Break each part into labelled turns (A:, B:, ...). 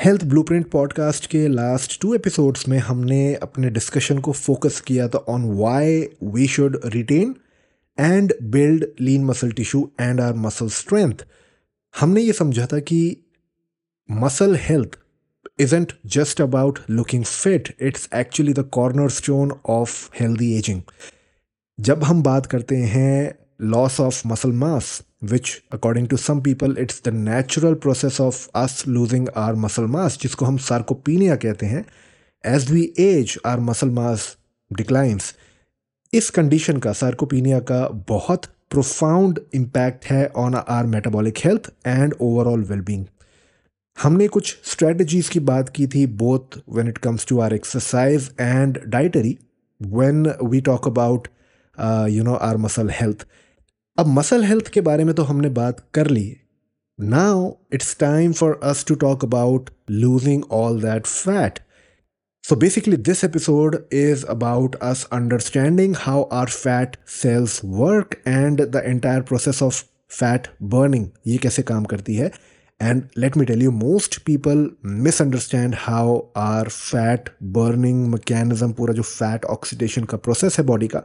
A: Health blueprint podcast के last two episodes में हमने अपने डिस्कशन को फोकस किया था on why we should retain and build lean muscle tissue and our muscle strength हमने ये समझा था कि muscle health isn't just about looking fit it's actually the cornerstone of healthy ageing जब हम बात करते हैं loss of muscle mass which according to some people it's the natural process of us losing our muscle mass जिसको हम sarcopenia कहते हैं as we age our muscle mass declines इस कंडीशन का sarcopenia का बहुत profound impact है on our metabolic health and overall well-being हमने कुछ strategies की बात की थी both when it comes to our exercise and dietary when we talk about uh, you know our muscle health अब मसल हेल्थ के बारे में तो हमने बात कर ली now it's time for us to talk about losing all that fat so basically this episode is about us understanding how our fat cells work and the entire process of fat burning ये कैसे काम करती है? And let me tell you most people misunderstand how our fat burning mechanism पूरा जो fat oxidation का process है body का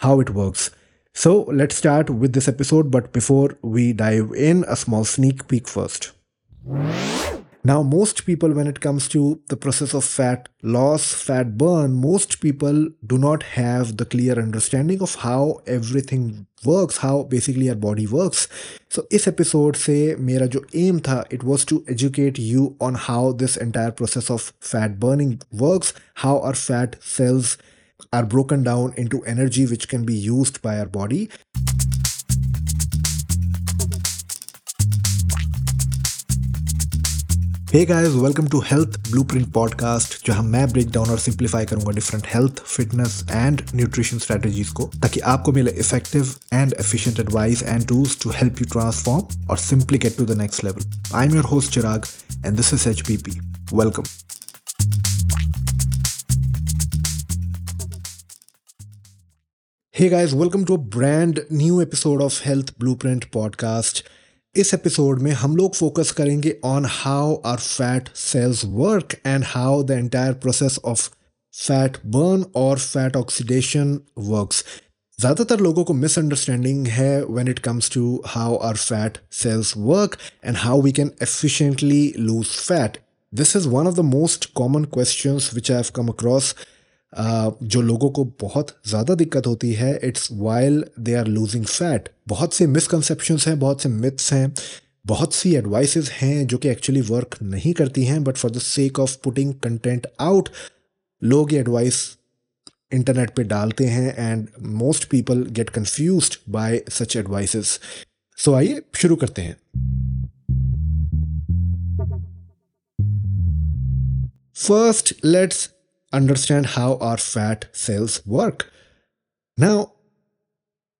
A: how it works So let's start with this episode, but before we dive in, a small sneak peek first. Now, most people, when it comes to the process of fat loss, fat burn, most people do not have the clear understanding of how everything works, how basically our body works. So, इस episode से मेरा जो aim था, it was to educate you on how this entire process of fat burning works, how our fat cells are broken down into energy which can be used by our body. Hey guys welcome to health blueprint podcast जहां मैं break down और simplify करूंगा different health fitness and nutrition strategies को ताकि आपको मिले effective and efficient advice and tools to help you transform और simply get to the next level I am your host Chirag and this is H welcome Guys, welcome to a brand new episode of Health Blueprint Podcast. इस episode में हम लोग focus करेंगे on how our fat cells work and how the entire process of fat burn और fat oxidation works ज़्यादातर लोगों को misunderstanding है when it comes to how our fat cells work and how we can efficiently lose fat this is one of the most common questions which I have come across जो लोगों को बहुत ज़्यादा दिक्कत होती है it's while they are losing fat बहुत से मिसकनसेप्शंस हैं, बहुत से मिथ्स हैं, बहुत सी एडवाइसेस हैं जो कि एक्चुअली वर्क नहीं करती हैं but for the sake of putting content out लोग ये एडवाइस इंटरनेट पे डालते हैं and most people get confused by such advices so आइए, शुरू करते हैं। First let's understand how our fat cells work. Now,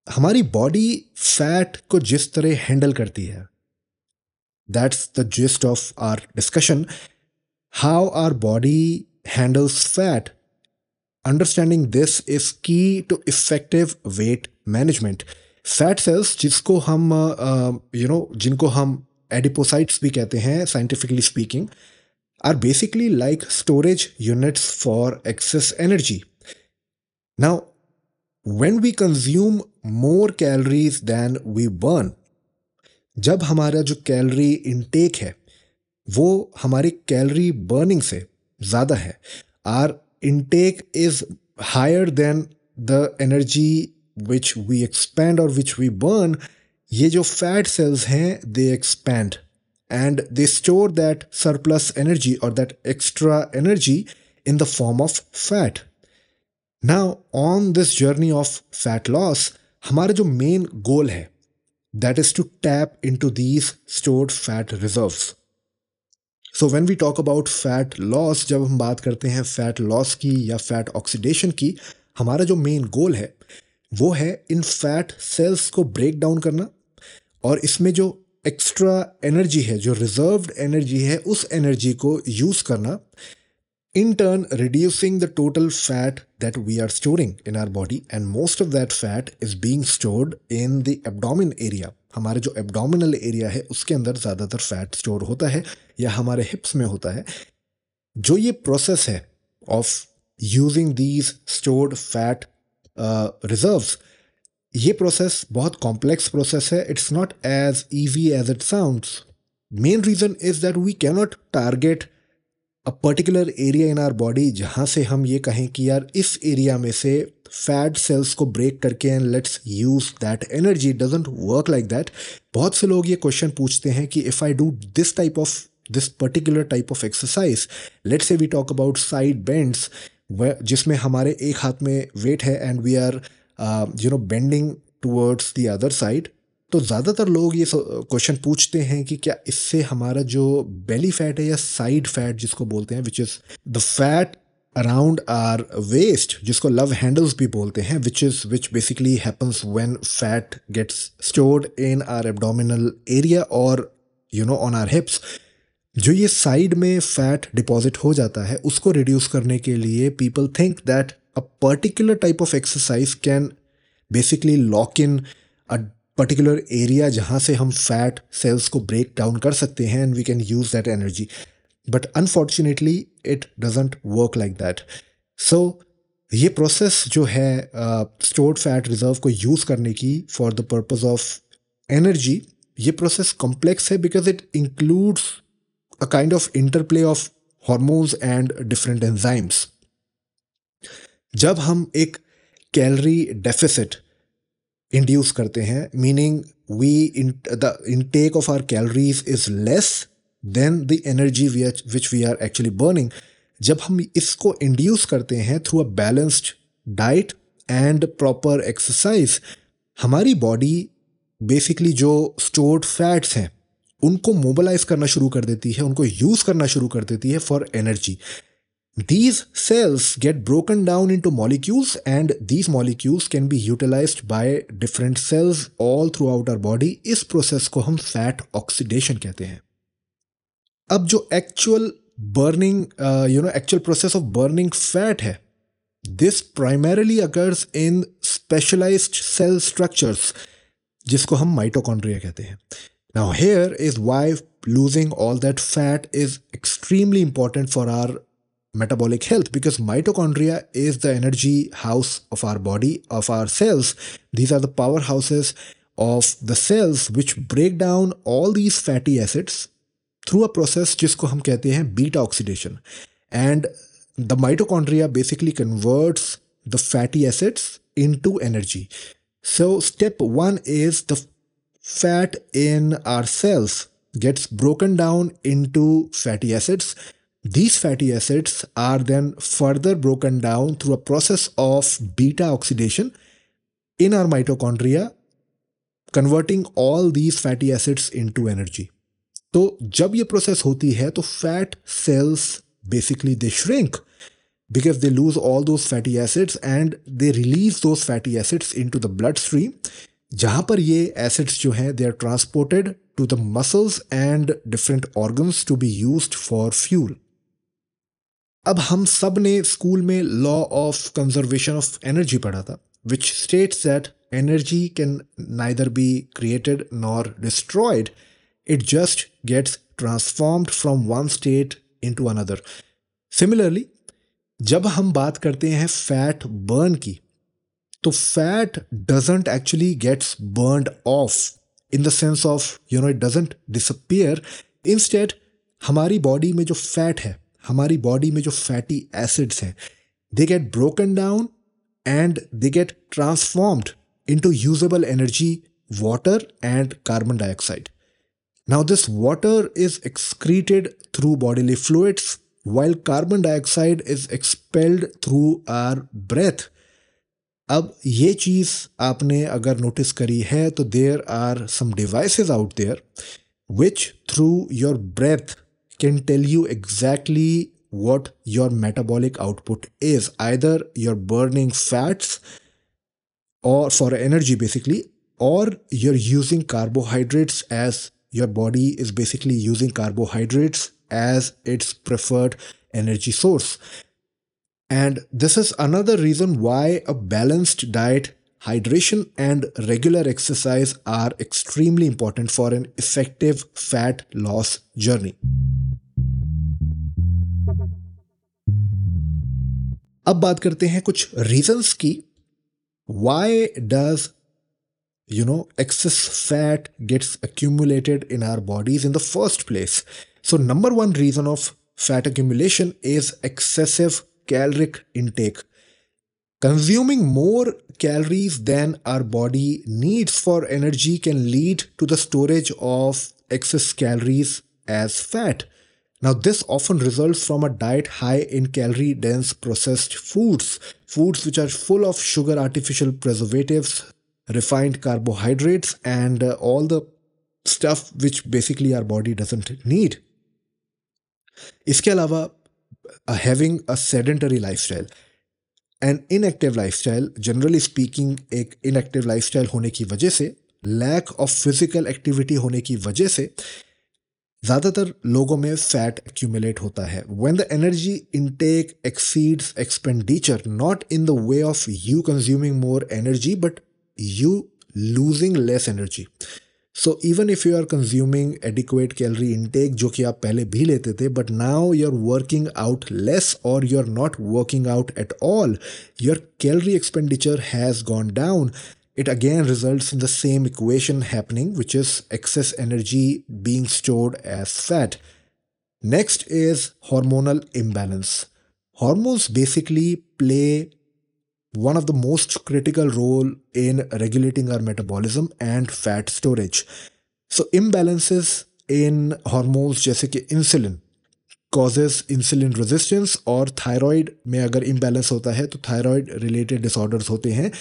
A: हमारी बॉडी फैट को जिस तरह हैंडल करती है that's the gist of our discussion how our body handles fat understanding this is key to effective weight management fat cells जिसको हम you know जिनको हम एडिपोसाइट्स भी कहते हैं scientifically speaking are basically like storage units for excess energy. Now, when we consume more calories than we burn, जब हमारा जो कैलोरी इनटेक है वो हमारी कैलोरी बर्निंग से ज़्यादा है our intake is higher than the energy which we expand और विच वी बर्न ये जो फैट सेल्स हैं they expand and they store that surplus energy or that extra energy in the form of fat. Now, on this journey of fat loss, हमारा जो main goal है that is to tap into these stored fat reserves. So when we talk about fat loss, जब हम बात करते हैं fat loss की या fat oxidation की हमारा जो main goal है वो है इन fat cells को break down करना और इसमें जो एक्स्ट्रा एनर्जी है, जो रिजर्व्ड एनर्जी है, उस एनर्जी को यूज़ करना, in turn reducing the total fat that we are storing in our body, and most of that fat is being stored in the abdomen area. हमारे जो abdominal area है, उसके अंदर ज़्यादातर फैट स्टोर होता है, या हमारे हिप्स में होता है। जो ये प्रोसेस है of using these stored fat reserves ये प्रोसेस बहुत कॉम्प्लेक्स प्रोसेस है. It's not as easy as it sounds main reason is that we cannot target a particular area in our body जहाँ से हम ये कहें कि यार इस एरिया में से फैट सेल्स को ब्रेक करके and let's use that energy doesn't work like that बहुत से लोग ये क्वेश्चन पूछते हैं कि if I do this type of this particular type of exercise let's say we talk about side bends जिसमें हमारे एक हाथ में वेट है and we are you know bending towards the other side तो ज़्यादातर लोग ये क्वेश्चन पूछते हैं कि क्या इससे हमारा जो बेली फैट है या साइड फैट जिसको बोलते हैं which is the fat around our waist जिसको लव हैंडल्स भी बोलते हैं which is which basically happens when fat gets stored in our abdominal area और you know on our hips जो ये साइड में फैट डिपॉजिट हो जाता है, उसको रिड्यूस करने के लिए people think that a particular type of exercise can basically lock in a particular area जहाँ से हम fat cells को break down कर सकते हैं and we can use that energy. But unfortunately, it doesn't work like that. So ये process जो है स्टोर्ड फैट रिज़र्व को यूज़ करने की for the purpose of energy ये प्रोसेस कॉम्प्लेक्स है because it includes a kind of interplay of hormones and different enzymes जब हम एक कैलरी डेफिसिट इंड्यूस करते हैं meaning we the intake of our calories is less than the energy which we are actually burning जब हम इसको induce करते हैं through a balanced diet and proper exercise हमारी बॉडी बेसिकली जो स्टोर्ड फैट्स हैं, उनको मोबलाइज करना शुरू कर देती है, उनको यूज़ करना शुरू कर देती है for energy These cells get broken down into molecules and these molecules can be utilized by different cells all throughout our body. इस प्रोसेस को हम फैट ऑक्सीडेशन कहते हैं अब जो actual burning you know actual process of burning fat है this primarily occurs in specialised cell structures जिसको हम माइटोकॉन्ड्रिया कहते हैं now here is why losing all that fat is extremely important for our metabolic health because mitochondria is the energy house of our body, of our cells. These are the powerhouses of the cells which break down all these fatty acids through a process जिसको हम कहते हैं beta oxidation. And the mitochondria basically converts the fatty acids into energy. So step one is the fat in our cells gets broken down into fatty acids these fatty acids are then further broken down through a process of beta oxidation in our mitochondria, converting all these fatty acids into energy. तो जब ये process होती है तो fat cells basically they shrink because they lose all those fatty acids and they release those fatty acids into the bloodstream जहाँ पर ये acids जो हैं they are transported to the muscles and different organs to be used for fuel अब हम सबने school में law of conservation of energy पढ़ा था which states that energy can neither be created nor destroyed it just gets transformed from one state into another similarly जब हम बात करते हैं फैट बर्न की तो fat doesn't actually gets burned off in the sense of you know it doesn't disappear instead हमारी body में जो फैट है हमारी बॉडी में जो फैटी एसिड्स हैं they get broken down and they get transformed into usable energy water and carbon dioxide now this water is excreted through bodily fluids while carbon dioxide is expelled through our breath अब ये चीज़ आपने अगर notice करी है तो there are some devices out there which through your breath can tell you exactly what your metabolic output is either you're burning fats or for energy basically or you're using carbohydrates as your body is basically using carbohydrates as its preferred energy source. And this is another reason why a balanced diet, hydration and regular exercise are extremely important for an effective fat loss journey अब बात करते हैं कुछ reasons की। Why does you know excess fat gets accumulated in our bodies in the first place so number one reason of fat accumulation is excessive caloric intake consuming more calories than our body needs for energy can lead to the storage of excess calories as fat now, this often results from a diet high in calorie dense processed foods, foods which are full of sugar, artificial preservatives, refined carbohydrates, and uh, all the stuff which basically our body doesn't need. इसके अलावा having a sedentary lifestyle An inactive lifestyle generally speaking एक inactive lifestyle होने की वजह से lack of physical activity होने की वजह से, ज़्यादातर लोगों में फैट एक्यूमुलेट होता है। When the energy intake exceeds expenditure not in the way of you consuming more energy but you losing less energy so even if you are consuming adequate calorie intake जो कि आप पहले भी लेते थे but now you are working out less और you are not working out at all your calorie expenditure has gone down it again results in the same equation happening, which is excess energy being stored as fat. Next is hormonal imbalance. Hormones basically play one of the most critical role in regulating our metabolism and fat storage. So imbalances in hormones जैसे कि insulin causes insulin resistance और thyroid में अगर imbalance होता है तो thyroid related disorders होते हैं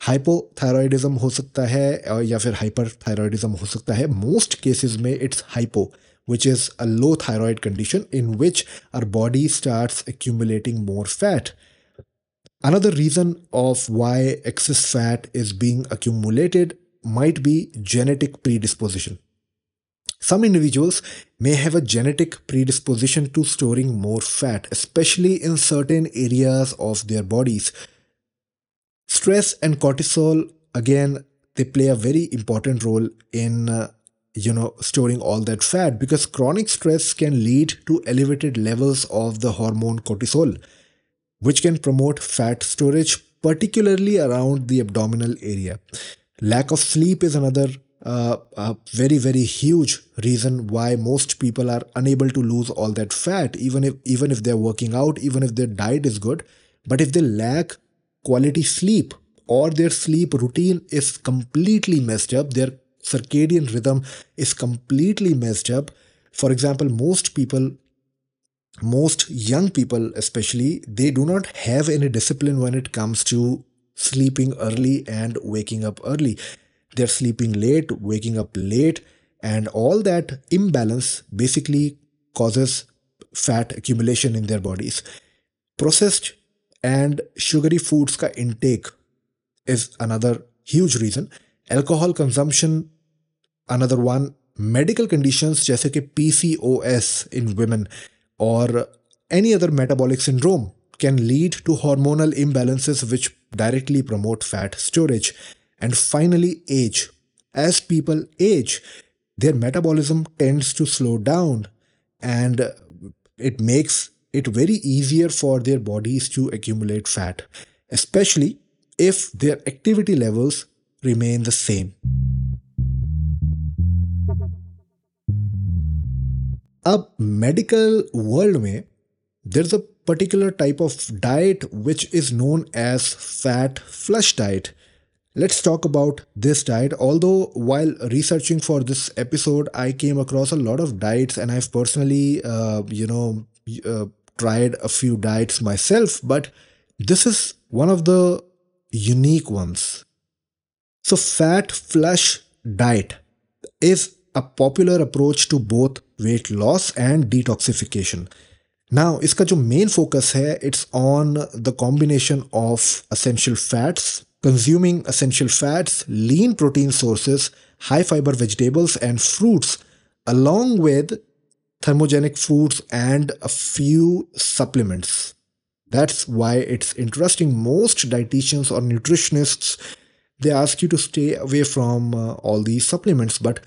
A: हाइपोथायरॉयडिज्म हो सकता है फिर हाइपर थायरॉयडिज्म हो सकता है मोस्ट केसेस में it's hypo which is a low thyroid condition in which our body starts accumulating more fat. Another reason of why excess fat is being accumulated might be genetic predisposition. Some individuals may have a genetic predisposition to storing more fat, especially in certain areas of their bodies. Stress and cortisol, again, they play a very important role in uh, you know storing all that fat because chronic stress can lead to elevated levels of the hormone cortisol which can promote fat storage particularly around the abdominal area lack of sleep is another uh, a very very huge reason why most people are unable to lose all that fat even if even if they're working out even if their diet is good but if they lack quality sleep or their sleep routine is completely messed up, their circadian rhythm is completely messed up. For example, most people, most young people especially they do not have any discipline when it comes to sleeping early and waking up early. They're sleeping late waking up late and all that imbalance basically causes fat accumulation in their bodies. Processed and sugary foods ka intake is another huge reason. Alcohol consumption another one. Medical conditions jaise ki PCOS in women or any other metabolic syndrome can lead to hormonal imbalances which directly promote fat storage. And finally, age. As people age, their metabolism tends to slow down and it makes it very easier for their bodies to accumulate fat, especially if their activity levels remain the same. अब medical world में there's a particular type of diet which is known as fat flush diet. Let's talk about this diet. Although, while researching for this episode, I came across a lot of diets, and I've personally, uh, you know, uh, tried a few diets myself, but this is one of the unique ones. So, fat flush diet is a popular approach to both weight loss and detoxification. Now, इसका जो main focus है, it's on the combination of essential fats, consuming essential fats, lean protein sources, high fiber vegetables and fruits, along with thermogenic foods, and a few supplements. That's why it's interesting. Most dietitians or nutritionists they ask you to stay away from uh, all these supplements, but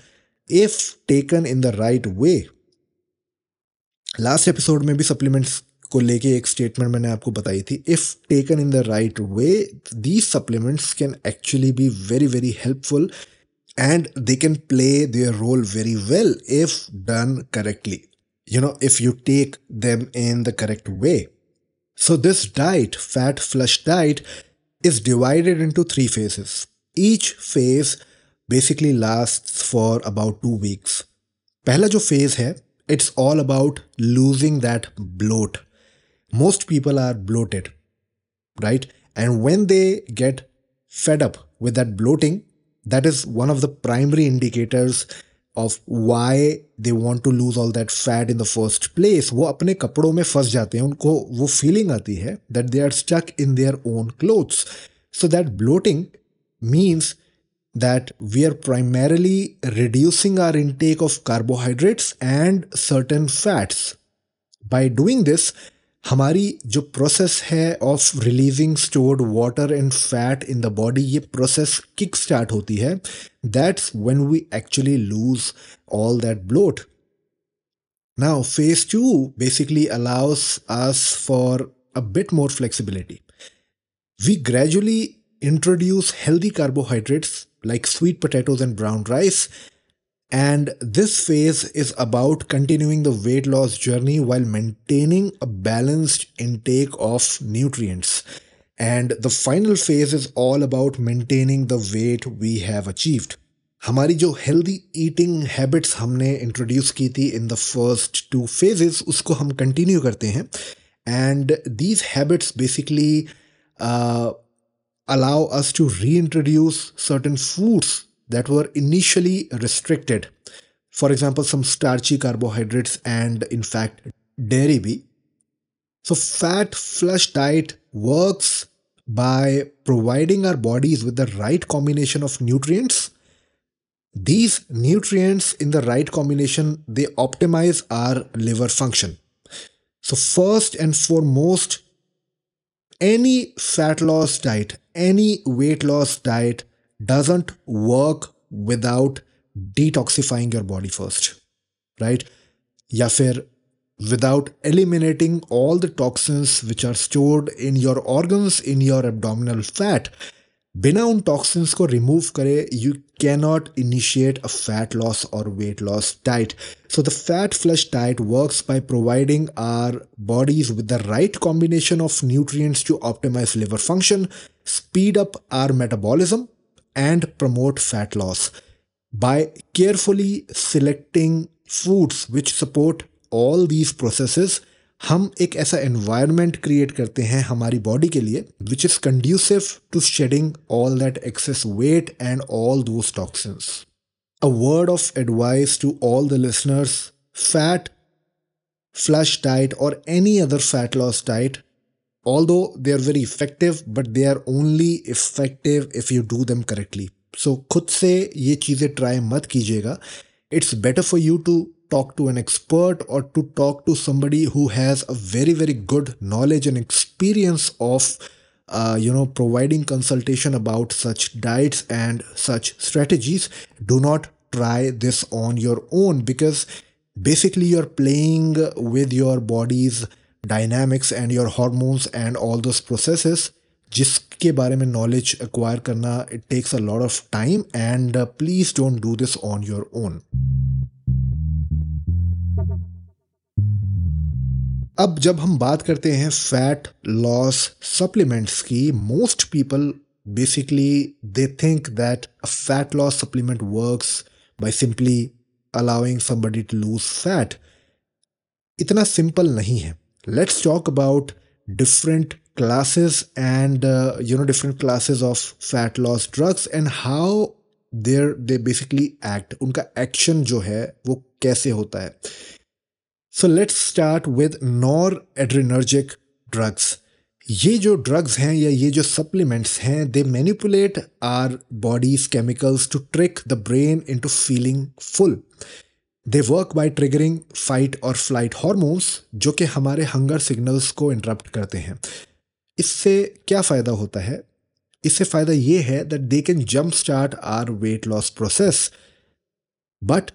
A: if taken in the right way, last episode में भी supplements को लेके एक statement मैंने आपको बताई थी if taken in the right way these supplements can actually be very very helpful and they can play their role very well if done correctly. You know, if you take them in the correct way. So, this diet, fat flush diet, is divided into three phases. Each phase basically lasts for about two weeks. पहला जो phase है it's all about losing that bloat. Most people are bloated, right? And when they get fed up with that bloating, that is one of the primary indicators of why they want to lose all that fat in the first place वो अपने कपड़ों में फंस जाते हैं उनको वो feeling आती है that they are stuck in their own clothes so that bloating means that we are primarily reducing our intake of carbohydrates and certain fats. By doing this, हमारी जो प्रोसेस है of releasing stored water and fat in the body ये process kick start होती है that's when we actually lose all that bloat Now, phase two basically allows us for a bit more flexibility. We gradually introduce healthy carbohydrates like sweet potatoes and brown rice. And this phase is about continuing the weight loss journey while maintaining a balanced intake of nutrients. And the final phase is all about maintaining the weight we have achieved. हमारी जो healthy eating habits हमने introduce की थी in the first two phases उसको हम continue करते हैं and these habits basically allow us to reintroduce certain foods that were initially restricted. For example, some starchy carbohydrates and, in fact, dairy B. So, fat flush diet works by providing our bodies with the right combination of nutrients. These nutrients in the right combination, they optimize our liver function. So, first and foremost, any fat loss diet, any weight loss diet doesn't work without detoxifying your body first, right? या फिर without eliminating all the toxins which are stored in your organs in your abdominal fat बिना उन toxins को remove करे you cannot initiate a fat loss और weight loss diet so the fat flush diet works by providing our bodies with the right combination of nutrients to optimize liver function, speed up our metabolism, and promote fat loss. By carefully selecting foods which support all these processes, हम एक ऐसा environment create करते हैं हमारी body के लिए which is conducive to shedding all that excess weight and all those toxins a word of advice to all the listeners fat flush diet और any other fat loss diet although they are very effective but they are only effective if you do them correctly so खुद से ये चीज़ें try मत कीजिएगा. It's better for you to talk to an expert or to talk to somebody who has a very very good knowledge and experience of uh, you know providing consultation about such diets and such strategies do not try this on your own because basically you're playing with your body's dynamics and your hormones and all those processes जिसके बारे में knowledge acquire करना it takes a lot of time and please don't do this on your own अब जब हम बात करते हैं फैट लॉस सप्लीमेंट्स की most people basically they think that a fat loss supplement works by simply allowing somebody to lose fat इतना simple नहीं है। Let's talk about different and uh, you know different classes of fat loss drugs and how there they basically act उनका action जो है वो कैसे होता है। So let's start with noradrenergic drugs ये जो ड्रग्स हैं या ये जो सप्लीमेंट्स हैं they manipulate our body's chemicals to trick the brain into feeling full they work by triggering fight और फ़्लाइट हॉर्मोन्स जो कि हमारे हंगर सिग्नल्स को इंटरप्ट करते हैं। इससे क्या फ़ायदा होता है? इससे फ़ायदा ये है that they can jump start our weight loss process but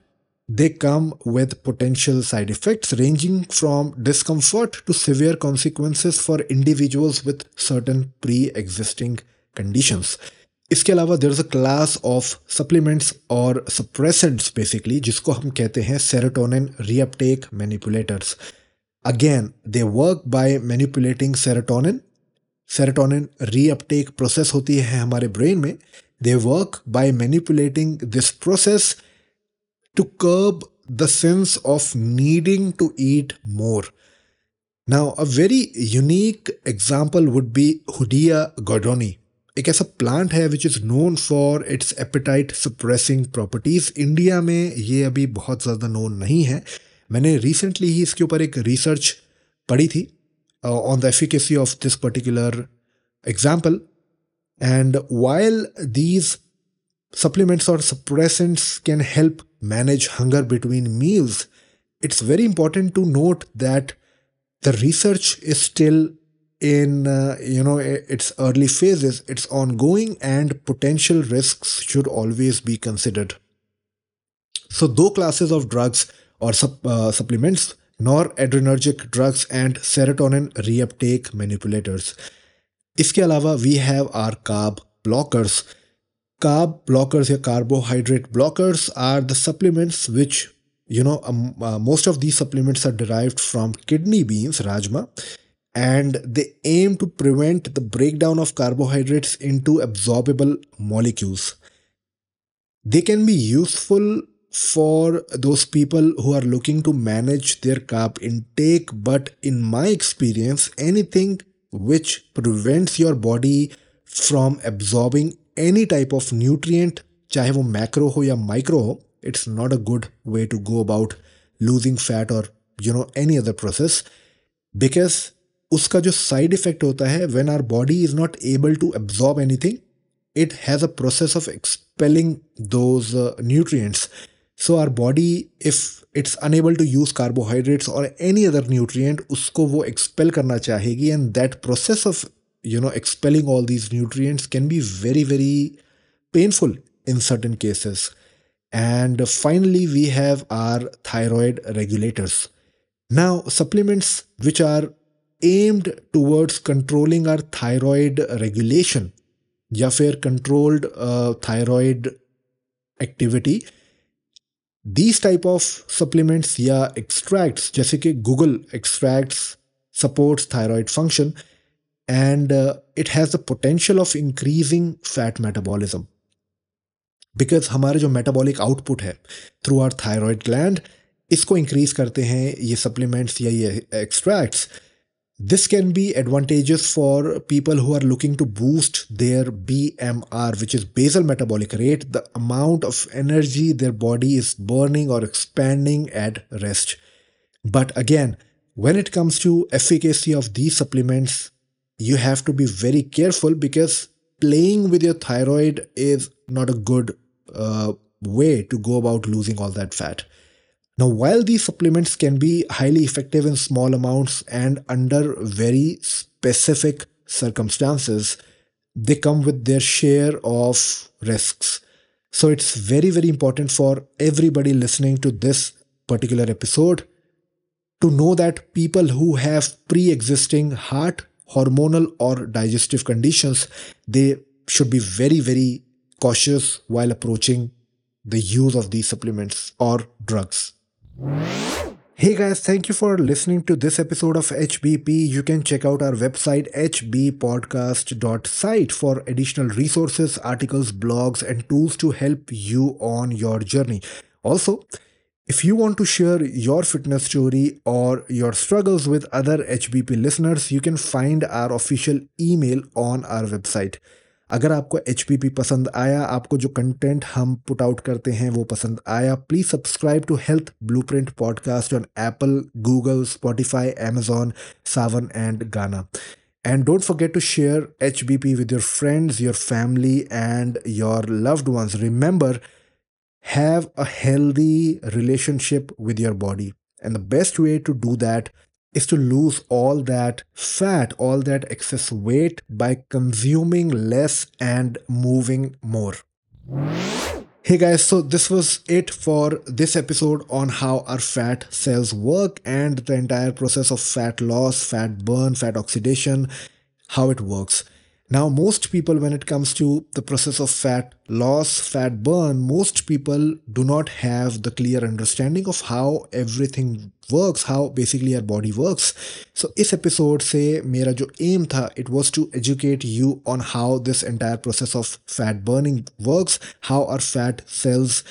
A: they come with potential side effects ranging from discomfort to severe consequences for individuals with certain pre-existing conditions. इसके अलावा there is a class of supplements और suppressants basically जिसको हम कहते हैं serotonin reuptake manipulators again they work by manipulating serotonin serotonin reuptake process होती है हमारे ब्रेन में they work by manipulating this process to curb the sense of needing to eat more. Now, a very unique example would be Hoodia gordonii. एक ऐसा plant है which is known for its appetite suppressing properties India में ये अभी बहुत ज़्यादा known नहीं है मैंने रिसेंटली ही इसके ऊपर एक रिसर्च पढ़ी थी on the efficacy of this particular example and while these supplements or suppressants can help manage hunger between meals, it's very important to note that the research is still in uh, you know its early phases it's ongoing and potential risks should always be considered so though classes of drugs or sup, uh, supplements noradrenergic drugs and serotonin reuptake manipulators इसके अलावा we have are carb blockers carb blockers or carbohydrate blockers are the supplements which you know um, uh, most of these supplements are derived from kidney beans rajma and they aim to prevent the breakdown of carbohydrates into absorbable molecules. They can be useful for those people who are looking to manage their carb intake but in my experience anything which prevents your body from absorbing any type of nutrient चाहे वो macro हो या micro हो it's not a good way to go about losing fat और you know any other process because उसका जो side effect होता है when our body is not able to absorb anything it has a process of expelling those nutrients so our body if it's unable to use carbohydrates और any other nutrient उसको वो expel करना चाहेगी and that process of you know expelling all these nutrients can be very very painful in certain cases and finally we have our thyroid regulators now supplements which are aimed towards controlling our thyroid regulation या controlled controlled thyroid activity. These type of supplements, या extracts, जैसे कि guggul extracts supports thyroid function and uh, it has the potential of increasing fat metabolism because हमारे जो metabolic output है through our thyroid gland इसको increase करते हैं ये supplements या ये extracts this can be advantageous for people who are looking to boost their BMR, which is basal metabolic rate, the amount of energy their body is burning or expanding at rest. But again, when it comes to efficacy of these supplements, you have to be very careful because playing with your thyroid is not a good uh, way to go about losing all that fat. Now, while these supplements can be highly effective in small amounts and under very specific circumstances, they come with their share of risks. So, it's very, very important for everybody listening to this particular episode to know that people who have pre existing heart, hormonal, or digestive conditions, they should be very, very cautious while approaching the use of these supplements or drugs. Hey guys, thank you for listening to this episode of HBP. You can check out our website hbpodcast.site for additional resources, articles, blogs, and tools to help you on your journey. Also, if you want to share your fitness story or your struggles with other HBP listeners, you can find our official email on our website. अगर आपको H पसंद आया आपको जो content हम put out करते हैं वो पसंद आया please subscribe to health blueprint podcast on Apple Google Spotify Amazon Sawan and गाना And don't forget to share HBP with your friends, your family, and your loved ones. Remember, have a healthy relationship with your body. And the best way to do that is to lose all that fat, all that excess weight by consuming less and moving more. Hey guys, so this was it for this episode on how our fat cells work and the entire process of fat loss, fat burn, fat oxidation, how it works. Now, most people, when it comes to the process of fat loss, fat burn, most people do not have the clear understanding of how everything works, how basically our body works. So, this episode say मेरा जो aim था, it was to educate you on how this entire process of fat burning works, how our fat cells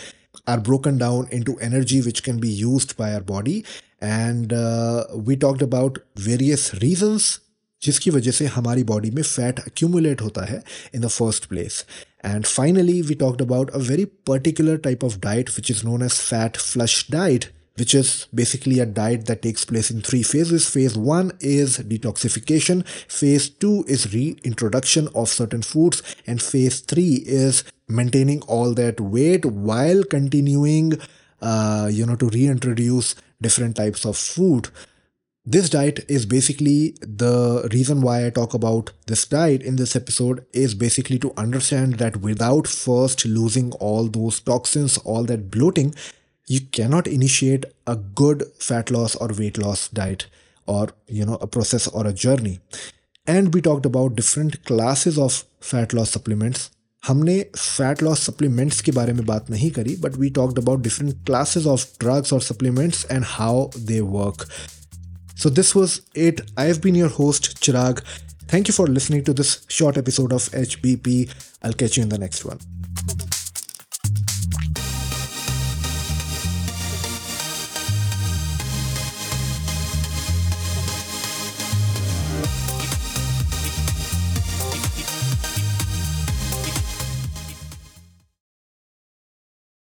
A: are broken down into energy which can be used by our body. And uh, we talked about various reasons जिसकी वजह से हमारी body में fat accumulate होता है in the first place and finally we talked about a very particular type of diet which is known as fat flush diet which is basically a diet that takes place in three phases phase one is detoxification phase two is reintroduction of certain foods and phase three is maintaining all that weight while continuing you know to reintroduce different types of food This diet is basically the reason why I talk about this diet in this episode is basically to understand that without first losing all those toxins, all that bloating, you cannot initiate a good fat loss or weight loss diet or you know a process or a journey. And we talked about different classes of fat loss supplements. हमने fat loss supplements के बारे में बात नहीं करी but we talked about different classes of drugs और supplements and how they work so, this was it. I've been your host, Chirag. Thank you for listening to this short episode of HBP. I'll catch you in the next one.